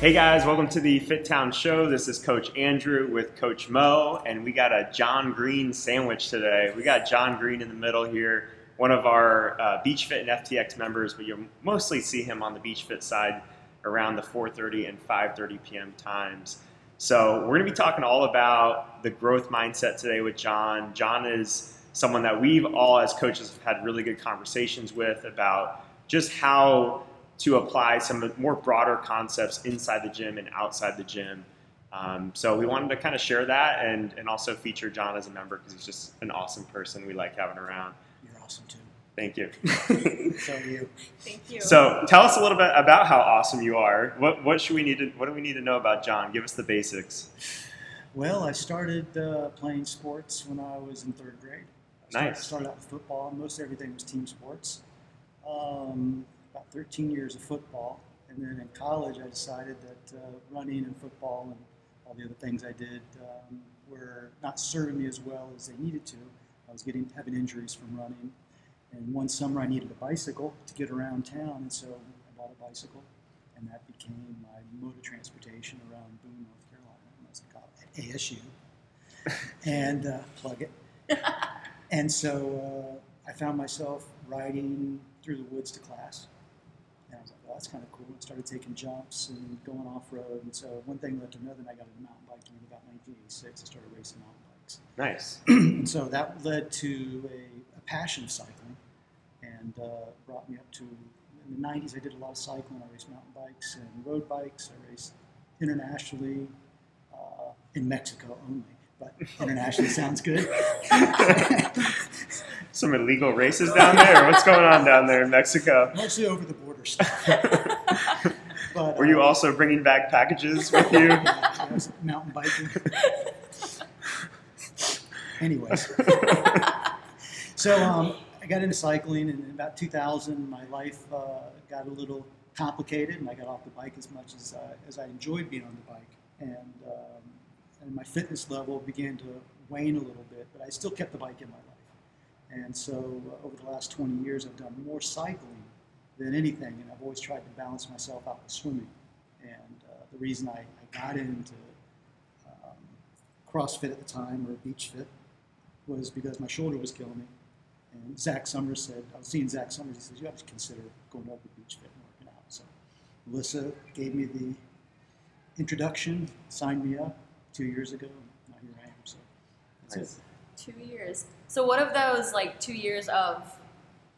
Hey guys, welcome to the Fit Town Show. This is Coach Andrew with Coach Mo, and we got a John Greene sandwich today. We got John Greene in the middle here, one of our uh, Beach Fit and FTX members, but you'll mostly see him on the Beach Fit side around the 4:30 and 5:30 p.m. times. So we're going to be talking all about the growth mindset today with John. John is someone that we've all as coaches have had really good conversations with about just how to apply some more broader concepts inside the gym and outside the gym. Um, so we wanted to kind of share that and, and also feature John as a member because he's just an awesome person we like having around. You're awesome too. Thank you. so are you. Thank you. So tell us a little bit about how awesome you are. What, what should we need to, what do we need to know about John? Give us the basics. Well, I started uh, playing sports when I was in third grade. I started, Nice. started out with football. Most everything was team sports. Um, about 13 years of football, and then in college, I decided that uh, running and football and all the other things I did um, were not serving me as well as they needed to. I was getting having injuries from running, and one summer I needed a bicycle to get around town, and so I bought a bicycle, and that became my mode of transportation around Boone, North Carolina, when I was in college at ASU, and uh, plug it. And so uh, I found myself riding through the woods to class. And I was like, well, that's kind of cool. I started taking jumps and going off road. And so one thing led to another, and I got into mountain biking in about 1986. I started racing mountain bikes. Nice. and so that led to a, a passion of cycling and uh, brought me up to in the 90s. I did a lot of cycling. I raced mountain bikes and road bikes. I raced internationally uh, in Mexico only, but internationally sounds good. Some illegal races down there? What's going on down there in Mexico? Mostly over the border stuff. but, Were you uh, also bringing back packages with you? was mountain biking. Anyways, so um, I got into cycling, and in about 2000, my life uh, got a little complicated, and I got off the bike as much as uh, as I enjoyed being on the bike, and um, and my fitness level began to wane a little bit, but I still kept the bike in my life. And so uh, over the last 20 years, I've done more cycling than anything, and I've always tried to balance myself out with swimming. And uh, the reason I, I got into um, CrossFit at the time, or Beach Fit, was because my shoulder was killing me. And Zach Summers said, I was seeing Zach Summers, he says, you have to consider going over to Beach Fit and working out. So Melissa gave me the introduction, signed me up two years ago, and now here I am. So that's Nice. it. two years. So what of those like two years of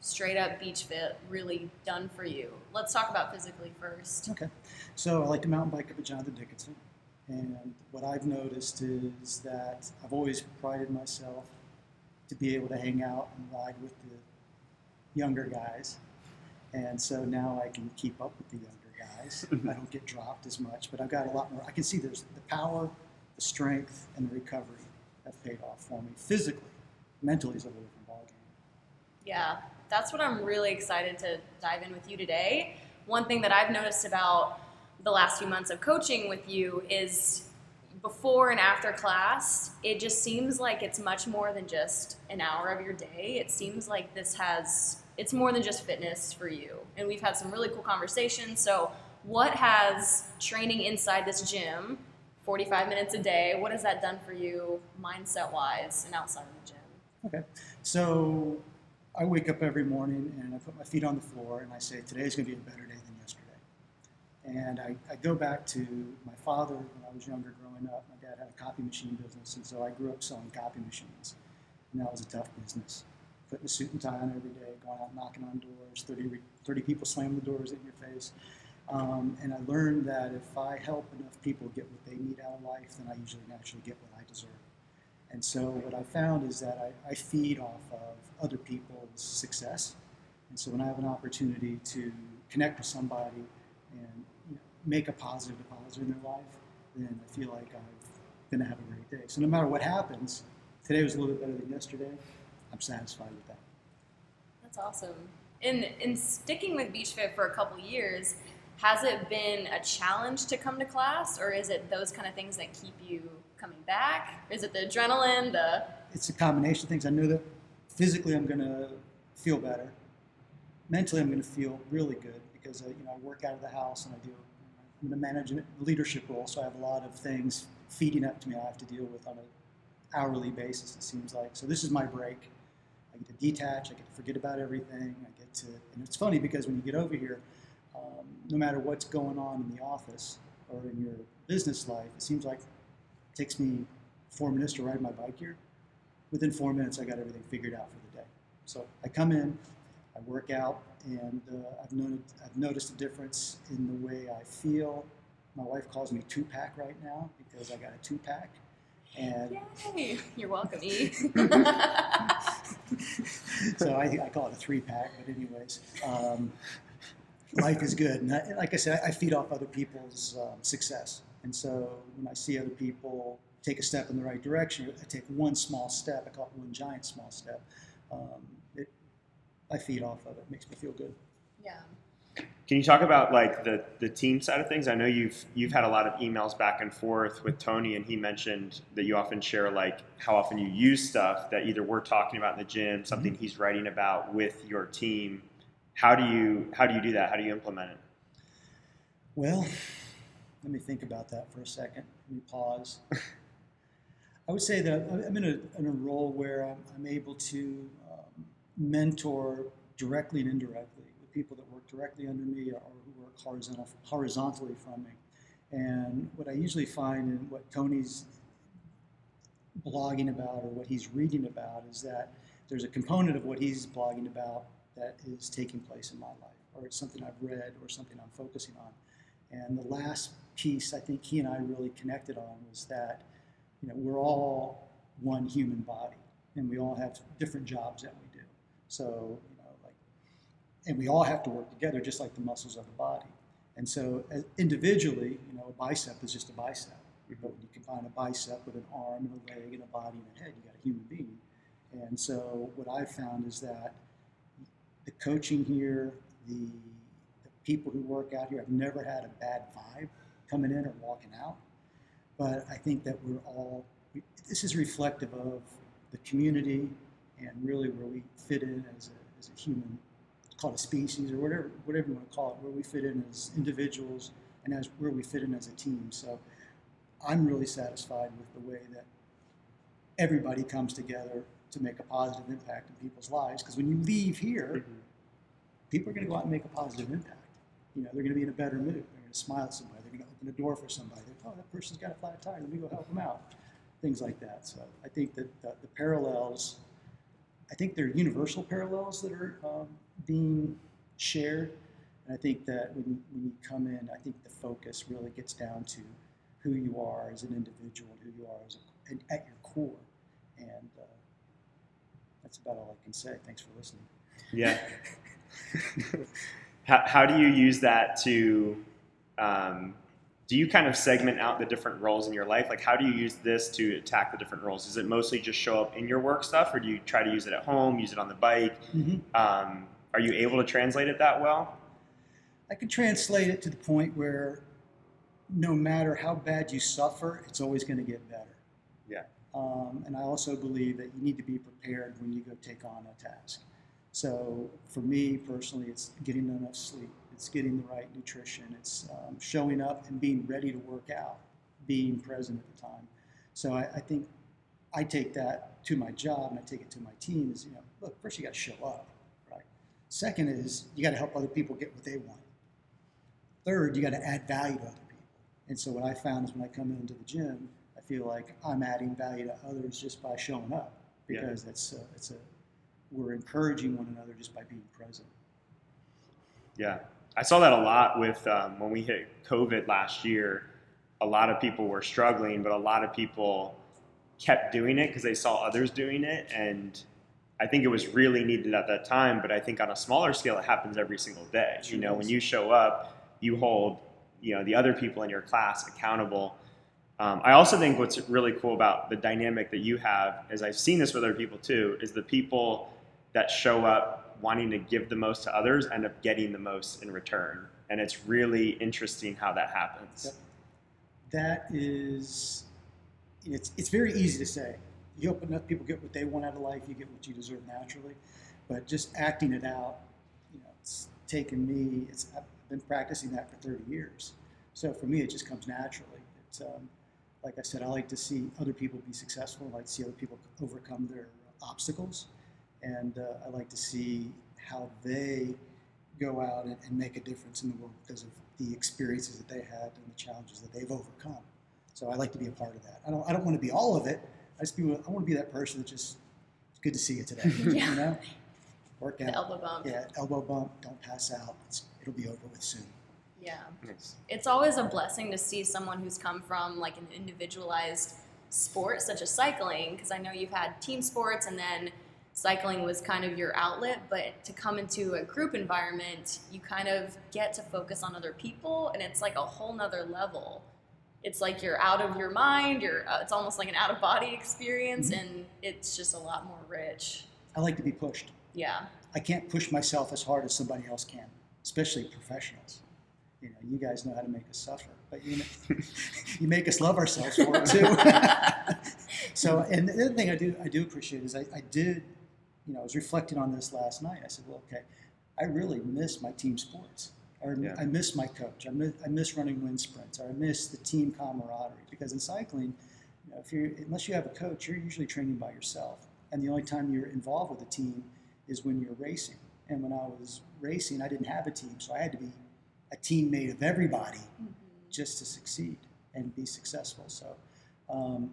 straight up beach fit really done for you? Let's talk about physically first. Okay. So I like to mountain bike up at Jonathan Dickinson. And what I've noticed is that I've always prided myself to be able to hang out and ride with the younger guys. And so now I can keep up with the younger guys. Mm-hmm. I don't get dropped as much, but I've got a lot more. I can see there's the power, the strength, and the recovery have paid off for me. Physically, mentally is a little different ballgame. Yeah, that's what I'm really excited to dive in with you today. One thing that I've noticed about the last few months of coaching with you is before and after class, it just seems like it's much more than just an hour of your day. It seems like this has, it's more than just fitness for you. And we've had some really cool conversations. So, what has training inside this gym, 45 minutes a day, what has that done for you mindset wise and outside of the gym? Okay. So I wake up every morning and I put my feet on the floor and I say, today's going to be a better day than yesterday. And I, I go back to my father when I was younger growing up. My dad had a copy machine business, and so I grew up selling copy machines. And that was a tough business. Putting a suit and tie on every day, going out knocking on doors, 30, 30 people slam the doors in your face. Um, and I learned that if I help enough people get what they need out of life, then I usually naturally get what I deserve. And so what I found is that I, I feed off of other people's success. And so when I have an opportunity to connect with somebody and you know, make a positive deposit in their life, then I feel like going to have a great day. So no matter what happens, today was a little bit better than yesterday. I'm satisfied with that. That's awesome. In in sticking with Beach Fit for a couple years, has it been a challenge to come to class, or is it those kind of things that keep you coming back? Is it the adrenaline, the It's a combination of things. I know that physically I'm going to feel better. Mentally, I'm going to feel really good because uh, you know I work out of the house and I do in a management leadership role, so I have a lot of things feeding up to me I have to deal with on an hourly basis. It seems like so. This is my break. I get to detach. I get to forget about everything. I get to, and it's funny because when you get over here, um, no matter what's going on in the office or in your business life, it seems like it takes me four minutes to ride my bike here. Within four minutes, I got everything figured out for the day. So I come in, I work out, and uh, I've, noted, I've noticed a difference in the way I feel. My wife calls me two pack right now because I got a two pack. And Yay! You're welcome, E. so I, I call it a three pack, but anyways, um, life is good. And I, like I said, I feed off other people's um, success. And so when I see other people take a step in the right direction, I take one small step, I call it one giant small step. Um, it, I feed off of it. it. Makes me feel good. yeah. Can you talk about like the, the team side of things? I know you've you've had a lot of emails back and forth with Tony, and he mentioned that you often share like how often you use stuff that either we're talking about in the gym, something he's writing about with your team. How do you how do you do that? How do you implement it? Well, let me think about that for a second. Let me pause. I would say that I'm in a, in a role where I'm, I'm able to um, mentor directly and indirectly the people that work directly under me or who work horizontal, horizontally from me. And what I usually find and what Tony's blogging about or what he's reading about is that there's a component of what he's blogging about that is taking place in my life, or it's something I've read or something I'm focusing on. And the last piece I think he and I really connected on was that you know we're all one human body, and we all have different jobs that we do. So you know, like, and we all have to work together, just like the muscles of the body. And so, as individually, you know, a bicep is just a bicep. Mm-hmm. But when you combine a bicep with an arm and a leg and a body and a head, you got a human being. And so, what I've found is that the coaching here, the people who work out here, I've never had a bad vibe coming in or walking out. But I think that we're all, this is reflective of the community and really where we fit in as a, as a human, call it a species or whatever, whatever you want to call it, where we fit in as individuals and as where we fit in as a team. So I'm really satisfied with the way that everybody comes together to make a positive impact in people's lives. Because when you leave here, mm-hmm. people are going to go out and make a positive impact. You know, they're going to be in a better mood. They're going to smile at somebody. They're going to open a door for somebody. They're, oh, that person's got a flat tire. Let me go help them out. Things like that. So I think that the, the parallels, I think they're universal parallels that are um, being shared. And I think that when, when you come in, I think the focus really gets down to who you are as an individual, and who you are as a, at your core. And uh, that's about all I can say. Thanks for listening. Yeah. how, how do you use that to um, do you kind of segment out the different roles in your life? Like how do you use this to attack the different roles? Is it mostly just show up in your work stuff or do you try to use it at home use it on the bike? Mm-hmm. um, are you able to translate it that well? I could translate it to the point where no matter how bad you suffer it's always going to get better. Yeah. Um, and i also believe that you need to be prepared when you go take on a task so for me personally, it's getting enough sleep. It's getting the right nutrition. It's um, showing up and being ready to work out, being present at the time. So I, I, think I take that to my job and I take it to my team. Is you know, look, first you got to show up, right? Second is you got to help other people get what they want. Third, you got to add value to other people. And so what I found is when I come into the gym, I feel like I'm adding value to others just by showing up because yeah. it's a, it's a we're encouraging one another just by being present. Yeah, I saw that a lot with um, when we hit COVID last year. A lot of people were struggling, but a lot of people kept doing it because they saw others doing it, and I think it was really needed at that time. But I think on a smaller scale, it happens every single day. You know, is. when you show up, you hold you know the other people in your class accountable. Um, I also think what's really cool about the dynamic that you have, as I've seen this with other people too, is the people that show up wanting to give the most to others end up getting the most in return. And it's really interesting how that happens. That is, it's, it's very easy to say. You hope enough people get what they want out of life, you get what you deserve naturally. But just acting it out, you know, it's taken me, it's, I've been practicing that for 30 years. So for me, it just comes naturally. It's, um, like I said, I like to see other people be successful. I like to see other people overcome their obstacles. And uh, I like to see how they go out and, and make a difference in the world because of the experiences that they had and the challenges that they've overcome. So I like to be a part of that. I don't, I don't want to be all of it. I just be, I want to be that person that just, it's good to see you today. Yeah. You know? Work The elbow bump. Yeah, elbow bump, don't pass out. It's, it'll be over with soon. Yeah. Nice. It's always a blessing to see someone who's come from like an individualized sport such as cycling because I know you've had team sports and then cycling was kind of your outlet but to come into a group environment you kind of get to focus on other people and it's like a whole nother level it's like you're out of your mind you're uh, it's almost like an out of body experience Mhm. and it's just a lot more rich I like to be pushed. yeah I can't push myself as hard as somebody else can, especially professionals. You know, you guys know how to make us suffer, but you know, you make us love ourselves for it too. so, and the other thing I do I do appreciate is I, I did, you know, I was reflecting on this last night. I said, well, okay, I really miss my team sports. Or Yeah. I miss my coach. I miss, I miss running wind sprints. Or I miss the team camaraderie because in cycling, you know, if you're unless you have a coach, you're usually training by yourself, and the only time you're involved with a team is when you're racing. And when I was racing, I didn't have a team, so I had to be a teammate of everybody just to succeed and be successful. So um,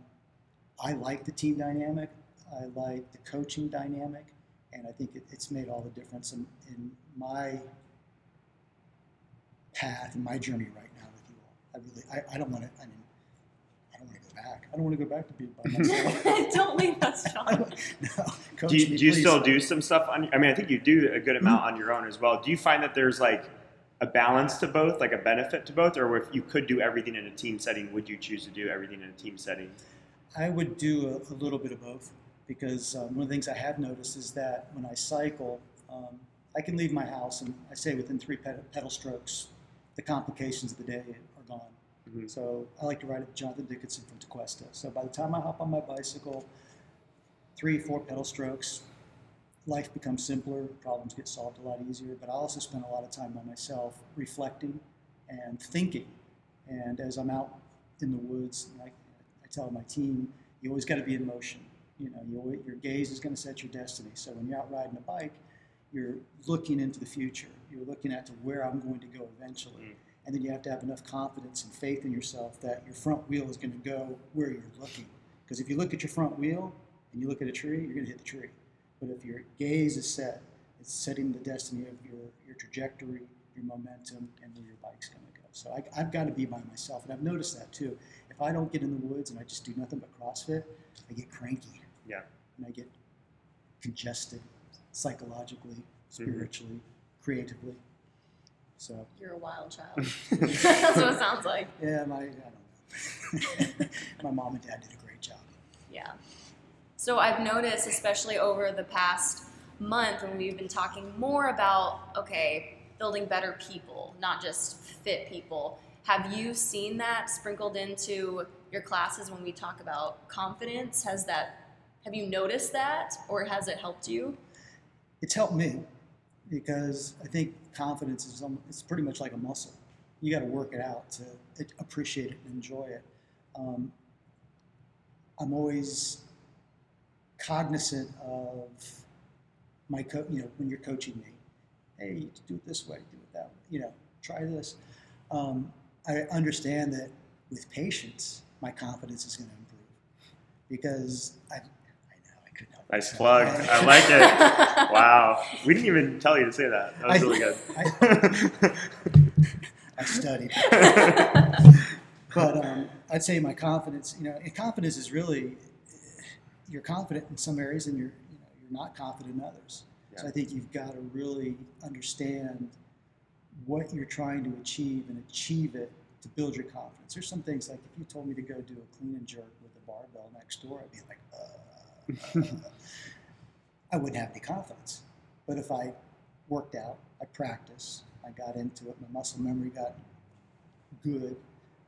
I like the team dynamic. I like the coaching dynamic, and I think it, it's made all the difference in, in my path and my journey right now with you all. I really, I, I don't want to. I mean, I don't want to go back. I don't want to go back to being by myself. don't leave us I John don't- no, coach Do you, me, do you still do some stuff on? I mean, I think you do a good amount mm-hmm. on your own as well. Do you find that there's like a balance to both, like a benefit to both, or if you could do everything in a team setting, would you choose to do everything in a team setting? I would do a, a little bit of both because um, one of the things I have noticed is that when I cycle, um, I can leave my house and I say within three pedal, pedal strokes, the complications of the day are gone. Mhm. So I like to ride with Jonathan Dickinson from Tequesta. So by the time I hop on my bicycle, three, four pedal strokes, life becomes simpler, problems get solved a lot easier. But I also spend a lot of time by myself reflecting and thinking. And as I'm out in the woods, like I tell my team, you always got to be in motion. You know, you your gaze is going to set your destiny. So when you're out riding a bike, you're looking into the future. You're looking at to where I'm going to go eventually. Mm. And then you have to have enough confidence and faith in yourself that your front wheel is going to go where you're looking. Because if you look at your front wheel and you look at a tree, you're going to hit the tree. But if your gaze is set, it's setting the destiny of your, your trajectory, your momentum, and where your bike's going to go. So I, I've got to be by myself. And I've noticed that too. If I don't get in the woods and I just do nothing but CrossFit, I get cranky. Yeah. And I get congested psychologically, mm-hmm. spiritually, creatively. So you're a wild child that's what it sounds like yeah, my I don't know. my mom and dad did a great job. Yeah. So I've noticed, especially over the past month, when we've been talking more about, okay, building better people, not just fit people. Have you seen that sprinkled into your classes when we talk about confidence? Has that, have you noticed that or has it helped you? It's helped me because I think confidence is it's pretty much like a muscle. You got to work it out to appreciate it and enjoy it. Um, I'm always cognizant of my co- you know when you're coaching me. Hey, do it this way, do it that way. You know, try this. Um, I understand that with patience, my confidence is going to improve because I, I know I couldn't help Nice plug. I like it. Wow. We didn't even tell you to say that. That was I- really good. I studied. but um, I'd say my confidence, you know, confidence is really you're confident in some areas and you're you know you're not confident in others. So I think you've got to really understand what you're trying to achieve and achieve it to build your confidence. There's some things like if you told me to go do a clean and jerk with a barbell next door, I'd be like, uh, I wouldn't have any confidence. But if I worked out, I practiced, I got into it, my muscle memory got good,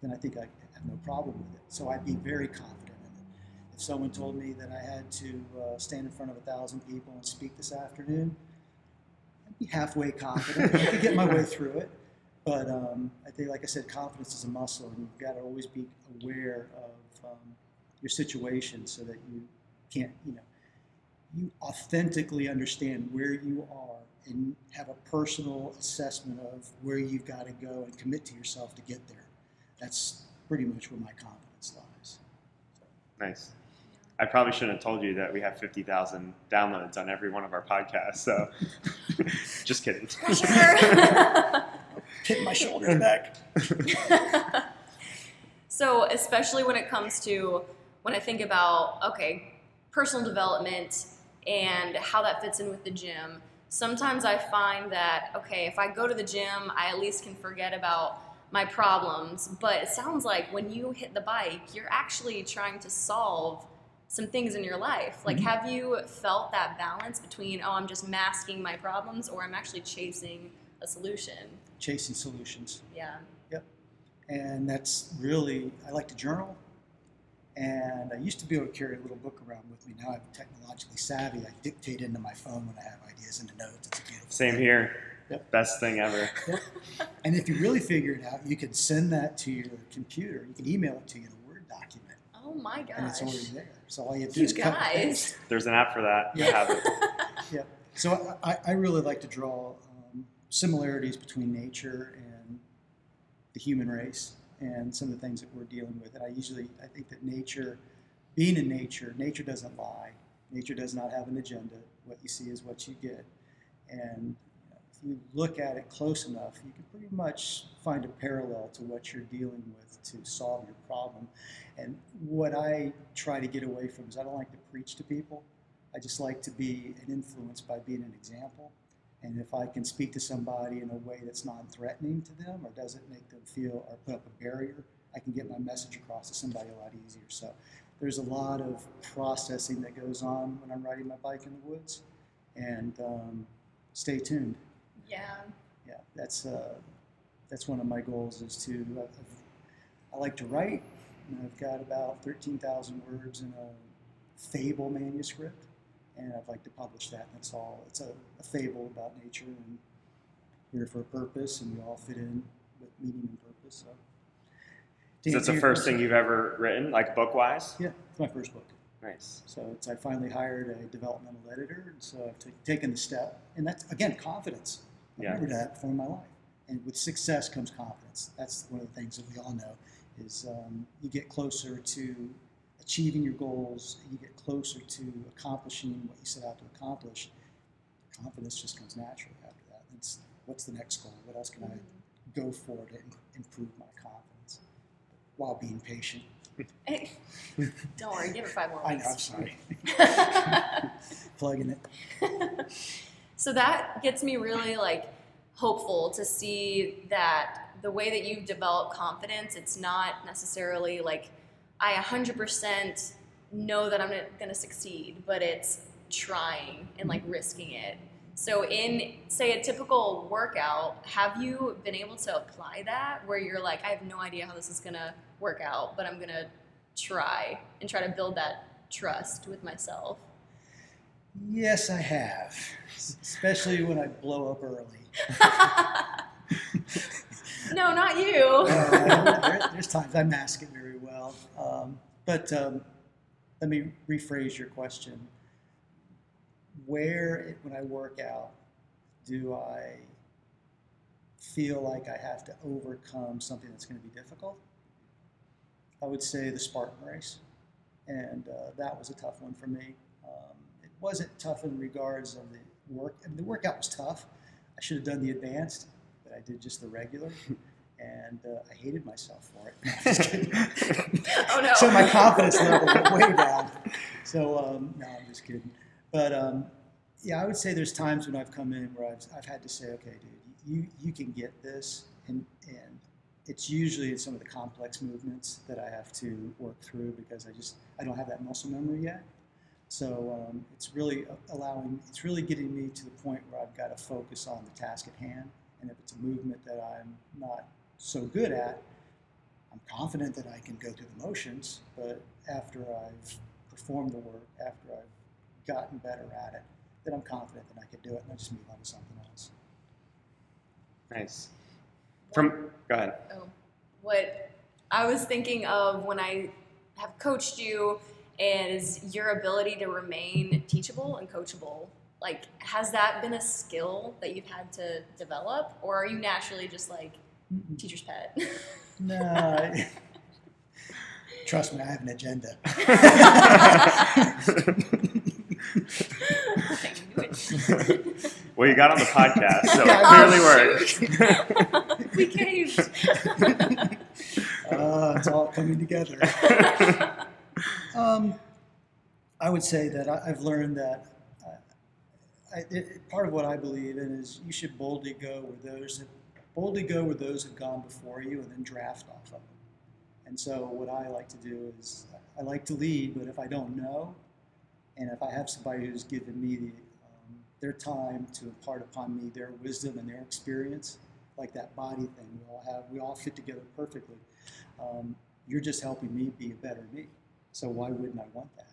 then I think I have no problem with it. So I'd be very confident in it. If someone told me that I had to uh, stand in front of a thousand people and speak this afternoon, I'd be halfway confident. I could get my way through it. But um, I think, like I said, confidence is a muscle, and you've got to always be aware of um, your situation so that you can't, you know, you authentically understand where you are and have a personal assessment of where you've got to go and commit to yourself to get there. That's pretty much where my confidence lies. Nice. I probably shouldn't have told you that we have 50,000 downloads on every one of our podcasts. So, just kidding. Hit my shoulders back. so, especially when it comes to when I think about, okay, personal development and how that fits in with the gym, sometimes I find that, okay, if I go to the gym, I at least can forget about my problems. But it sounds like when you hit the bike, you're actually trying to solve some things in your life. Like, Mhm. have you felt that balance between, oh, I'm just masking my problems or I'm actually chasing a solution? Chasing solutions. Yeah. Yep. And that's really, I like to journal. And I used to be able to carry a little book around with me. Now I'm technologically savvy. I dictate into my phone when I have ideas into notes. It's a beautiful thing. Same thing. here. Yep. Best thing ever. And if you really figure it out, you can send that to your computer. You can email it to you in a Word document, Oh my gosh. and it's already there. So all you have to do You is cut and guys. There's an app for that. Yeah. Have it. Yeah. So I, I really like to draw um, similarities between nature and the human race and some of the things that we're dealing with. And I usually, I think that nature, being in nature, nature doesn't lie. Nature does not have an agenda. What you see is what you get. And if you look at it close enough, you can pretty much find a parallel to what you're dealing with to solve your problem. And what I try to get away from is I don't like to preach to people. I just like to be an influence by being an example. And if I can speak to somebody in a way that's non-threatening to them or doesn't make them feel or put up a barrier, I can get my message across to somebody a lot easier. So there's a lot of processing that goes on when I'm riding my bike in the woods. And um, stay tuned. Yeah. Yeah, that's uh, that's one of my goals is to. I've, I like to write. And I've got about thirteen thousand words in a fable manuscript, and I'd like to publish that. That's all. It's a, a fable about nature and here for a purpose, and we all fit in with meaning and purpose. So. So that's the first thing you've ever written, like book wise? Yeah, it's my first book. Nice. So it's, I finally hired a developmental editor, and so I've t- taken the step, and that's again confidence. I've Yeah. never done that before in my life, and with success comes confidence. That's one of the things that we all know is um, you get closer to achieving your goals, you get closer to accomplishing what you set out to accomplish. Confidence just comes naturally after that. It's what's the next goal? What else can I mm-hmm. go for to improve my confidence while being patient? Hey, don't worry, give it five more I know. I'm sorry, plugging it. so that gets me really like hopeful to see that the way that you've developed confidence, it's not necessarily like I 100% know that I'm going to succeed, but it's trying and like risking it. So, in say a typical workout, have you been able to apply that where you're like, I have no idea how this is going to work out, but I'm going to try and try to build that trust with myself? Yes, I have, especially when I blow up early. no, not you. Uh, there- there's times I mask it very well. Um, but um, let me rephrase your question. Where, when I work out, do I feel like I have to overcome something that's going to be difficult? I would say the Spartan race. And uh, that was a tough one for me. Um, it wasn't tough in regards of the work. I mean, the workout was tough. I should have done the advanced, but I did just the regular and uh, I hated myself for it. No, I'm just kidding. Oh, no. So my confidence level went way down. So um, no, I'm just kidding. But um, yeah, I would say there's times when I've come in where I've, I've had to say, okay, dude, you you can get this, and and it's usually in some of the complex movements that I have to work through because I just I don't have that muscle memory yet. So um, it's really allowing, it's really getting me to the point where I've got to focus on the task at hand. And if it's a movement that I'm not so good at, I'm confident that I can go through the motions. But after I've performed the work, after I've gotten better at it, then I'm confident that I can do it, and I just move on to something else. Nice. From go ahead. Oh, what I was thinking of when I have coached you is your ability to remain teachable and coachable. Like, has that been a skill that you've had to develop, or are you naturally just like Mm-mm. teacher's pet? No. Trust me, I have an agenda. well, you got on the podcast, so it clearly worked. we caved. Uh, it's all coming together. Um, I would say that I, I've learned that It, part of what I believe in is you should boldly go where those that, boldly go where those have gone before you, and then draft off of them. And so, what I like to do is I like to lead, but if I don't know, and if I have somebody who's given me the, um, their time to impart upon me their wisdom and their experience, like that body thing, we all have, we all fit together perfectly. Um, you're just helping me be a better me. So why wouldn't I want that?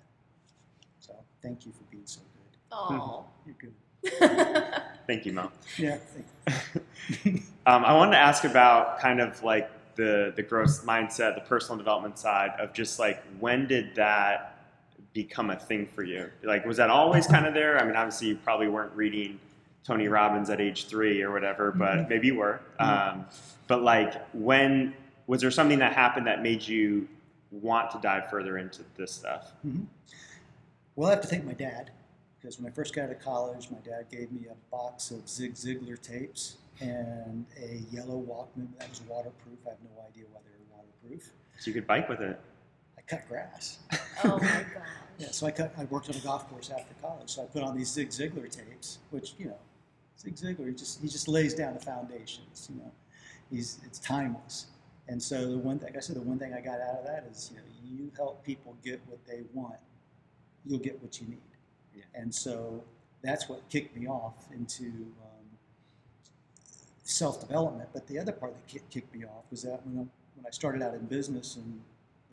So thank you for being so good. Oh. You're good. Thank you, Mo. Yeah. Um, I wanted to ask about kind of like the the growth mindset, the personal development side of just like when did that become a thing for you? Like, was that always kind of there? I mean, obviously, you probably weren't reading Tony Robbins at age three or whatever, but Mhm. maybe you were. Um, but like, when was there something that happened that made you want to dive further into this stuff? Well, I have to thank my dad because when I first got out of college, my dad gave me a box of Zig Ziglar tapes and a yellow Walkman that was waterproof. I have no idea why they were waterproof. So you could bike with it. I cut grass. oh my gosh. Yeah, so I cut. I worked on a golf course after college, so I put on these Zig Ziglar tapes, which you know, Zig Ziglar, he just he just lays down the foundations. You know, he's it's timeless. And so the one, like I said, the one thing I got out of that is, you know, you help people get what they want, you'll get what you need. Yeah. And so that's what kicked me off into um, self development. But the other part that kicked me off was that when I, when I started out in business in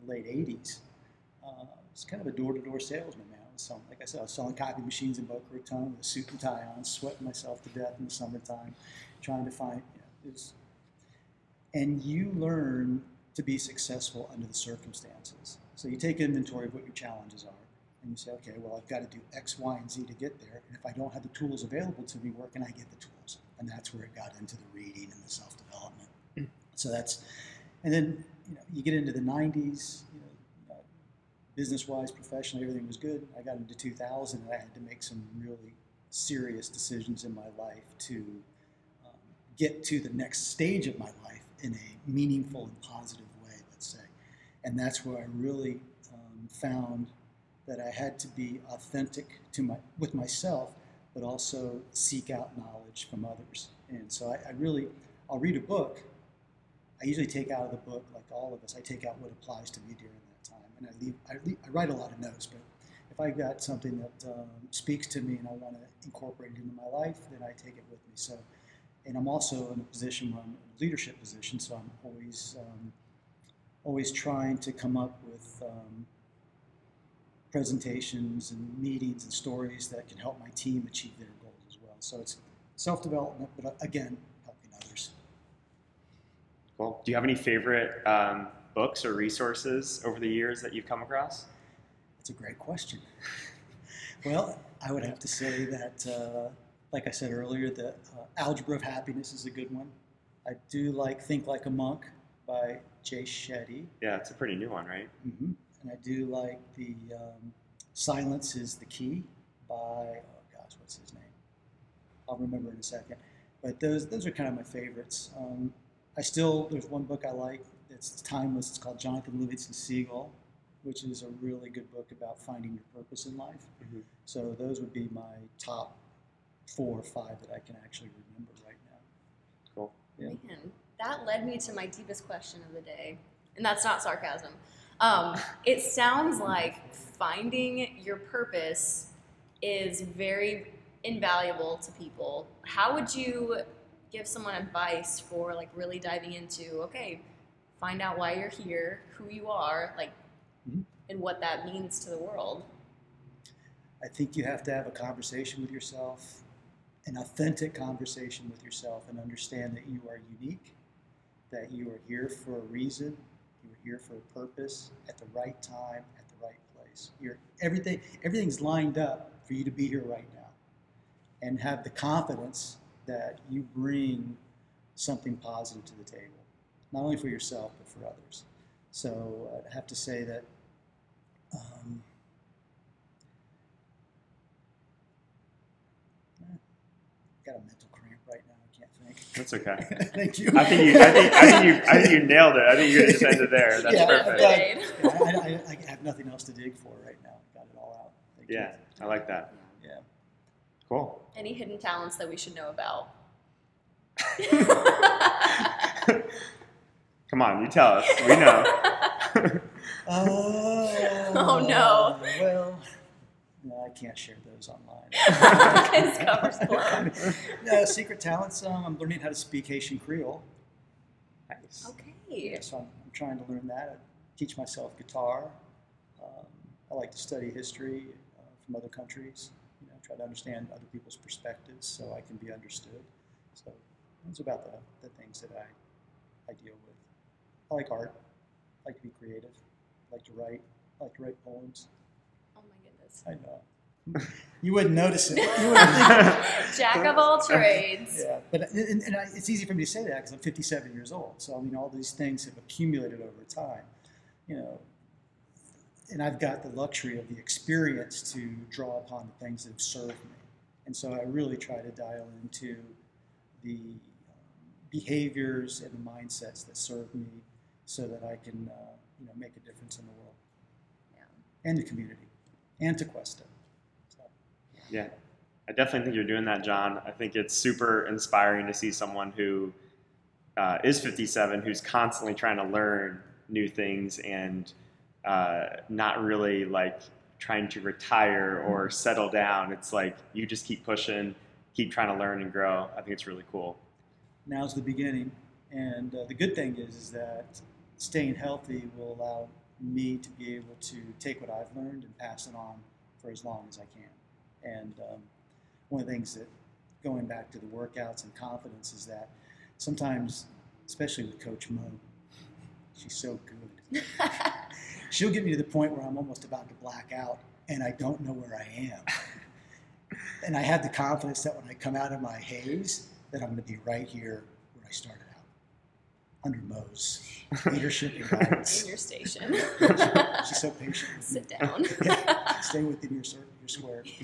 the late '80s, uh, I was kind of a door to door salesman. Man, I was selling, like I said, I was selling copy machines in Boca Raton with a suit and tie on, sweating myself to death in the summertime, trying to find. You know, and you learn to be successful under the circumstances. So you take inventory of what your challenges are, and you say, okay, well, I've got to do X, Y, and Z to get there. And if I don't have the tools available to me, where can I get the tools? And that's where it got into the reading and the self development. So that's, and then you know, you get into the 90s, you know, uh, business wise, professionally, everything was good. I got into 2000 and I had to make some really serious decisions in my life to um, get to the next stage of my life in a meaningful and positive way, let's say. And that's where I really um, found that I had to be authentic to my with myself, but also seek out knowledge from others. And so I, I really, I'll read a book. I usually take out of the book, like all of us, I take out what applies to me during that time, and I leave. I, leave, I write a lot of notes, but if I got something that um, speaks to me and I want to incorporate it into my life, then I take it with me. So, and I'm also in a position where I'm in a leadership position, so I'm always um, always trying to come up with um, presentations and meetings and stories that can help my team achieve their goals as well. So it's self development, but uh, again, helping others. Cool. Do you have any favorite um, books or resources over the years that you've come across? That's a great question. well, I would have to say that, uh, like I said earlier, the uh, Algebra of Happiness is a good one. I do like Think Like a Monk by Jay Shetty. Yeah, it's a pretty new one, right? hmm And I do like the um, Silence is the Key by, oh gosh, what's his name? I'll remember in a second. But those, those are kind of my favorites. Um, I still, there's one book I like that's timeless. It's called Jonathan Livingston Seagull, which is a really good book about finding your purpose in life. Mhm. So those would be my top four or five that I can actually remember right now. Cool. Yeah. Man, that led me to my deepest question of the day, and that's not sarcasm. Um, it sounds like finding your purpose is very invaluable to people. How would you give someone advice for like really diving into okay, find out why you're here, who you are, like, Mhm. and what that means to the world? I think you have to have a conversation with yourself, an authentic conversation with yourself, and understand that you are unique that you are here for a reason, here for a purpose, at the right time, at the right place. You're everything everything's lined up for you to be here right now. And have the confidence that you bring something positive to the table, not only for yourself but for others. So I have to say that um, got a mental cramp right now. I can't think. That's okay. Thank you. I think you. I think, I think you. I think you nailed it. I think you just ended there. That's Yeah, perfect. yeah. I, I, I have nothing else to dig for right now. Got it all out. Thank you. Yeah, I like that. Yeah. Cool. Any hidden talents that we should know about? Come on, you tell us. We know. Oh, Oh, no. Well, no, I can't share those online. His cover's blown. no, secret talents. Um, I'm learning how to speak Haitian Creole. nice. Okay. Yeah, so I'm, I'm trying to learn that. I teach myself guitar. Um, I like to study history uh, from other countries. You know, try to understand other people's perspectives so I can be understood. So those are about the, the things that I, I deal with. I like art. I like to be creative. I like to write. I like to write poems. My goodness. I know. You wouldn't notice it. You wouldn't think Jack of all trades. yeah, but and, and I, it's easy for me to say that because I'm 57 years old. So I mean, all these things have accumulated over time, you know. And I've got the luxury of the experience to draw upon the things that have served me, and so I really try to dial into the um, behaviors and the mindsets that serve me, so that I can, uh, you know, make a difference in the world Yeah. and the community Cuesta. So, Yeah, I definitely think you're doing that, John. I think it's super inspiring to see someone who uh, is 57 who's constantly trying to learn new things and uh, not really like trying to retire or settle down. It's like you just keep pushing, keep trying to learn and grow. I think it's really cool. now's the beginning. And uh, the good thing is, is that staying healthy will allow me to be able to take what I've learned and pass it on for as long as I can. And um, one of the things that, going back to the workouts and confidence, is that sometimes, especially with Coach Mo, she's so good. She'll get me to the point where I'm almost about to black out and I don't know where I am. and I have the confidence that when I come out of my haze, that I'm going to be right here where I started out, under Mo's leadership and guidance. In your station. She's so patient. Sit down. Stay within your, your square.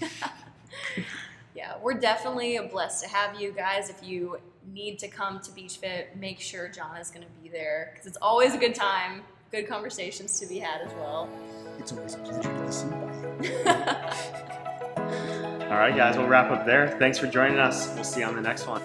Yeah, we're definitely blessed to have you guys. If you need to come to Beach Fit, make sure John is going to be there because it's always a good time, good conversations to be had as well. It's always a pleasure to listen by you. All right, guys, we'll wrap up there. Thanks for joining us. We'll see you on the next one.